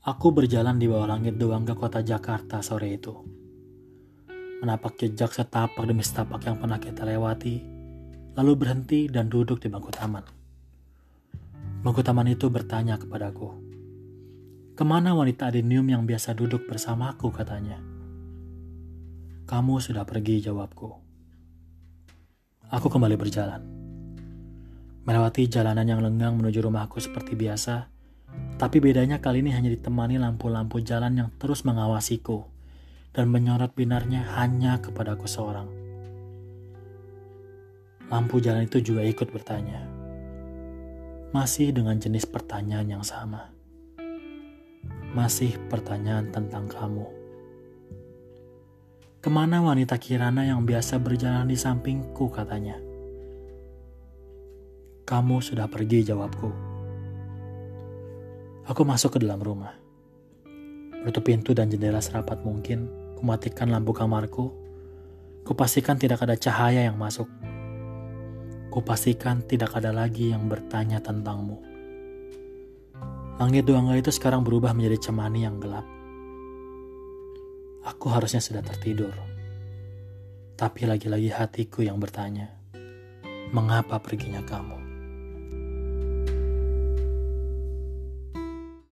Aku berjalan di bawah langit doang ke kota Jakarta sore itu. Menapak jejak setapak demi setapak yang pernah kita lewati, lalu berhenti dan duduk di bangku taman. Bangku taman itu bertanya kepadaku, Ke mana wanita adenium yang biasa duduk bersamaku katanya. Kamu sudah pergi jawabku. Aku kembali berjalan. Melewati jalanan yang lenggang menuju rumahku seperti biasa, tapi bedanya kali ini hanya ditemani lampu-lampu jalan yang terus mengawasiku dan menyorot binarnya hanya kepadaku seorang. Lampu jalan itu juga ikut bertanya. Masih dengan jenis pertanyaan yang sama. Masih pertanyaan tentang kamu. Ke mana wanita Kirana yang biasa berjalan di sampingku katanya. Kamu sudah pergi jawabku. Aku masuk ke dalam rumah. Menutup pintu dan jendela serapat mungkin, kumatikan lampu kamarku. Kupastikan tidak ada cahaya yang masuk. Kupastikan tidak ada lagi yang bertanya tentangmu. Langit Duangga itu sekarang berubah menjadi cemani yang gelap. Aku harusnya sudah tertidur. Tapi lagi-lagi hatiku yang bertanya, mengapa perginya kamu?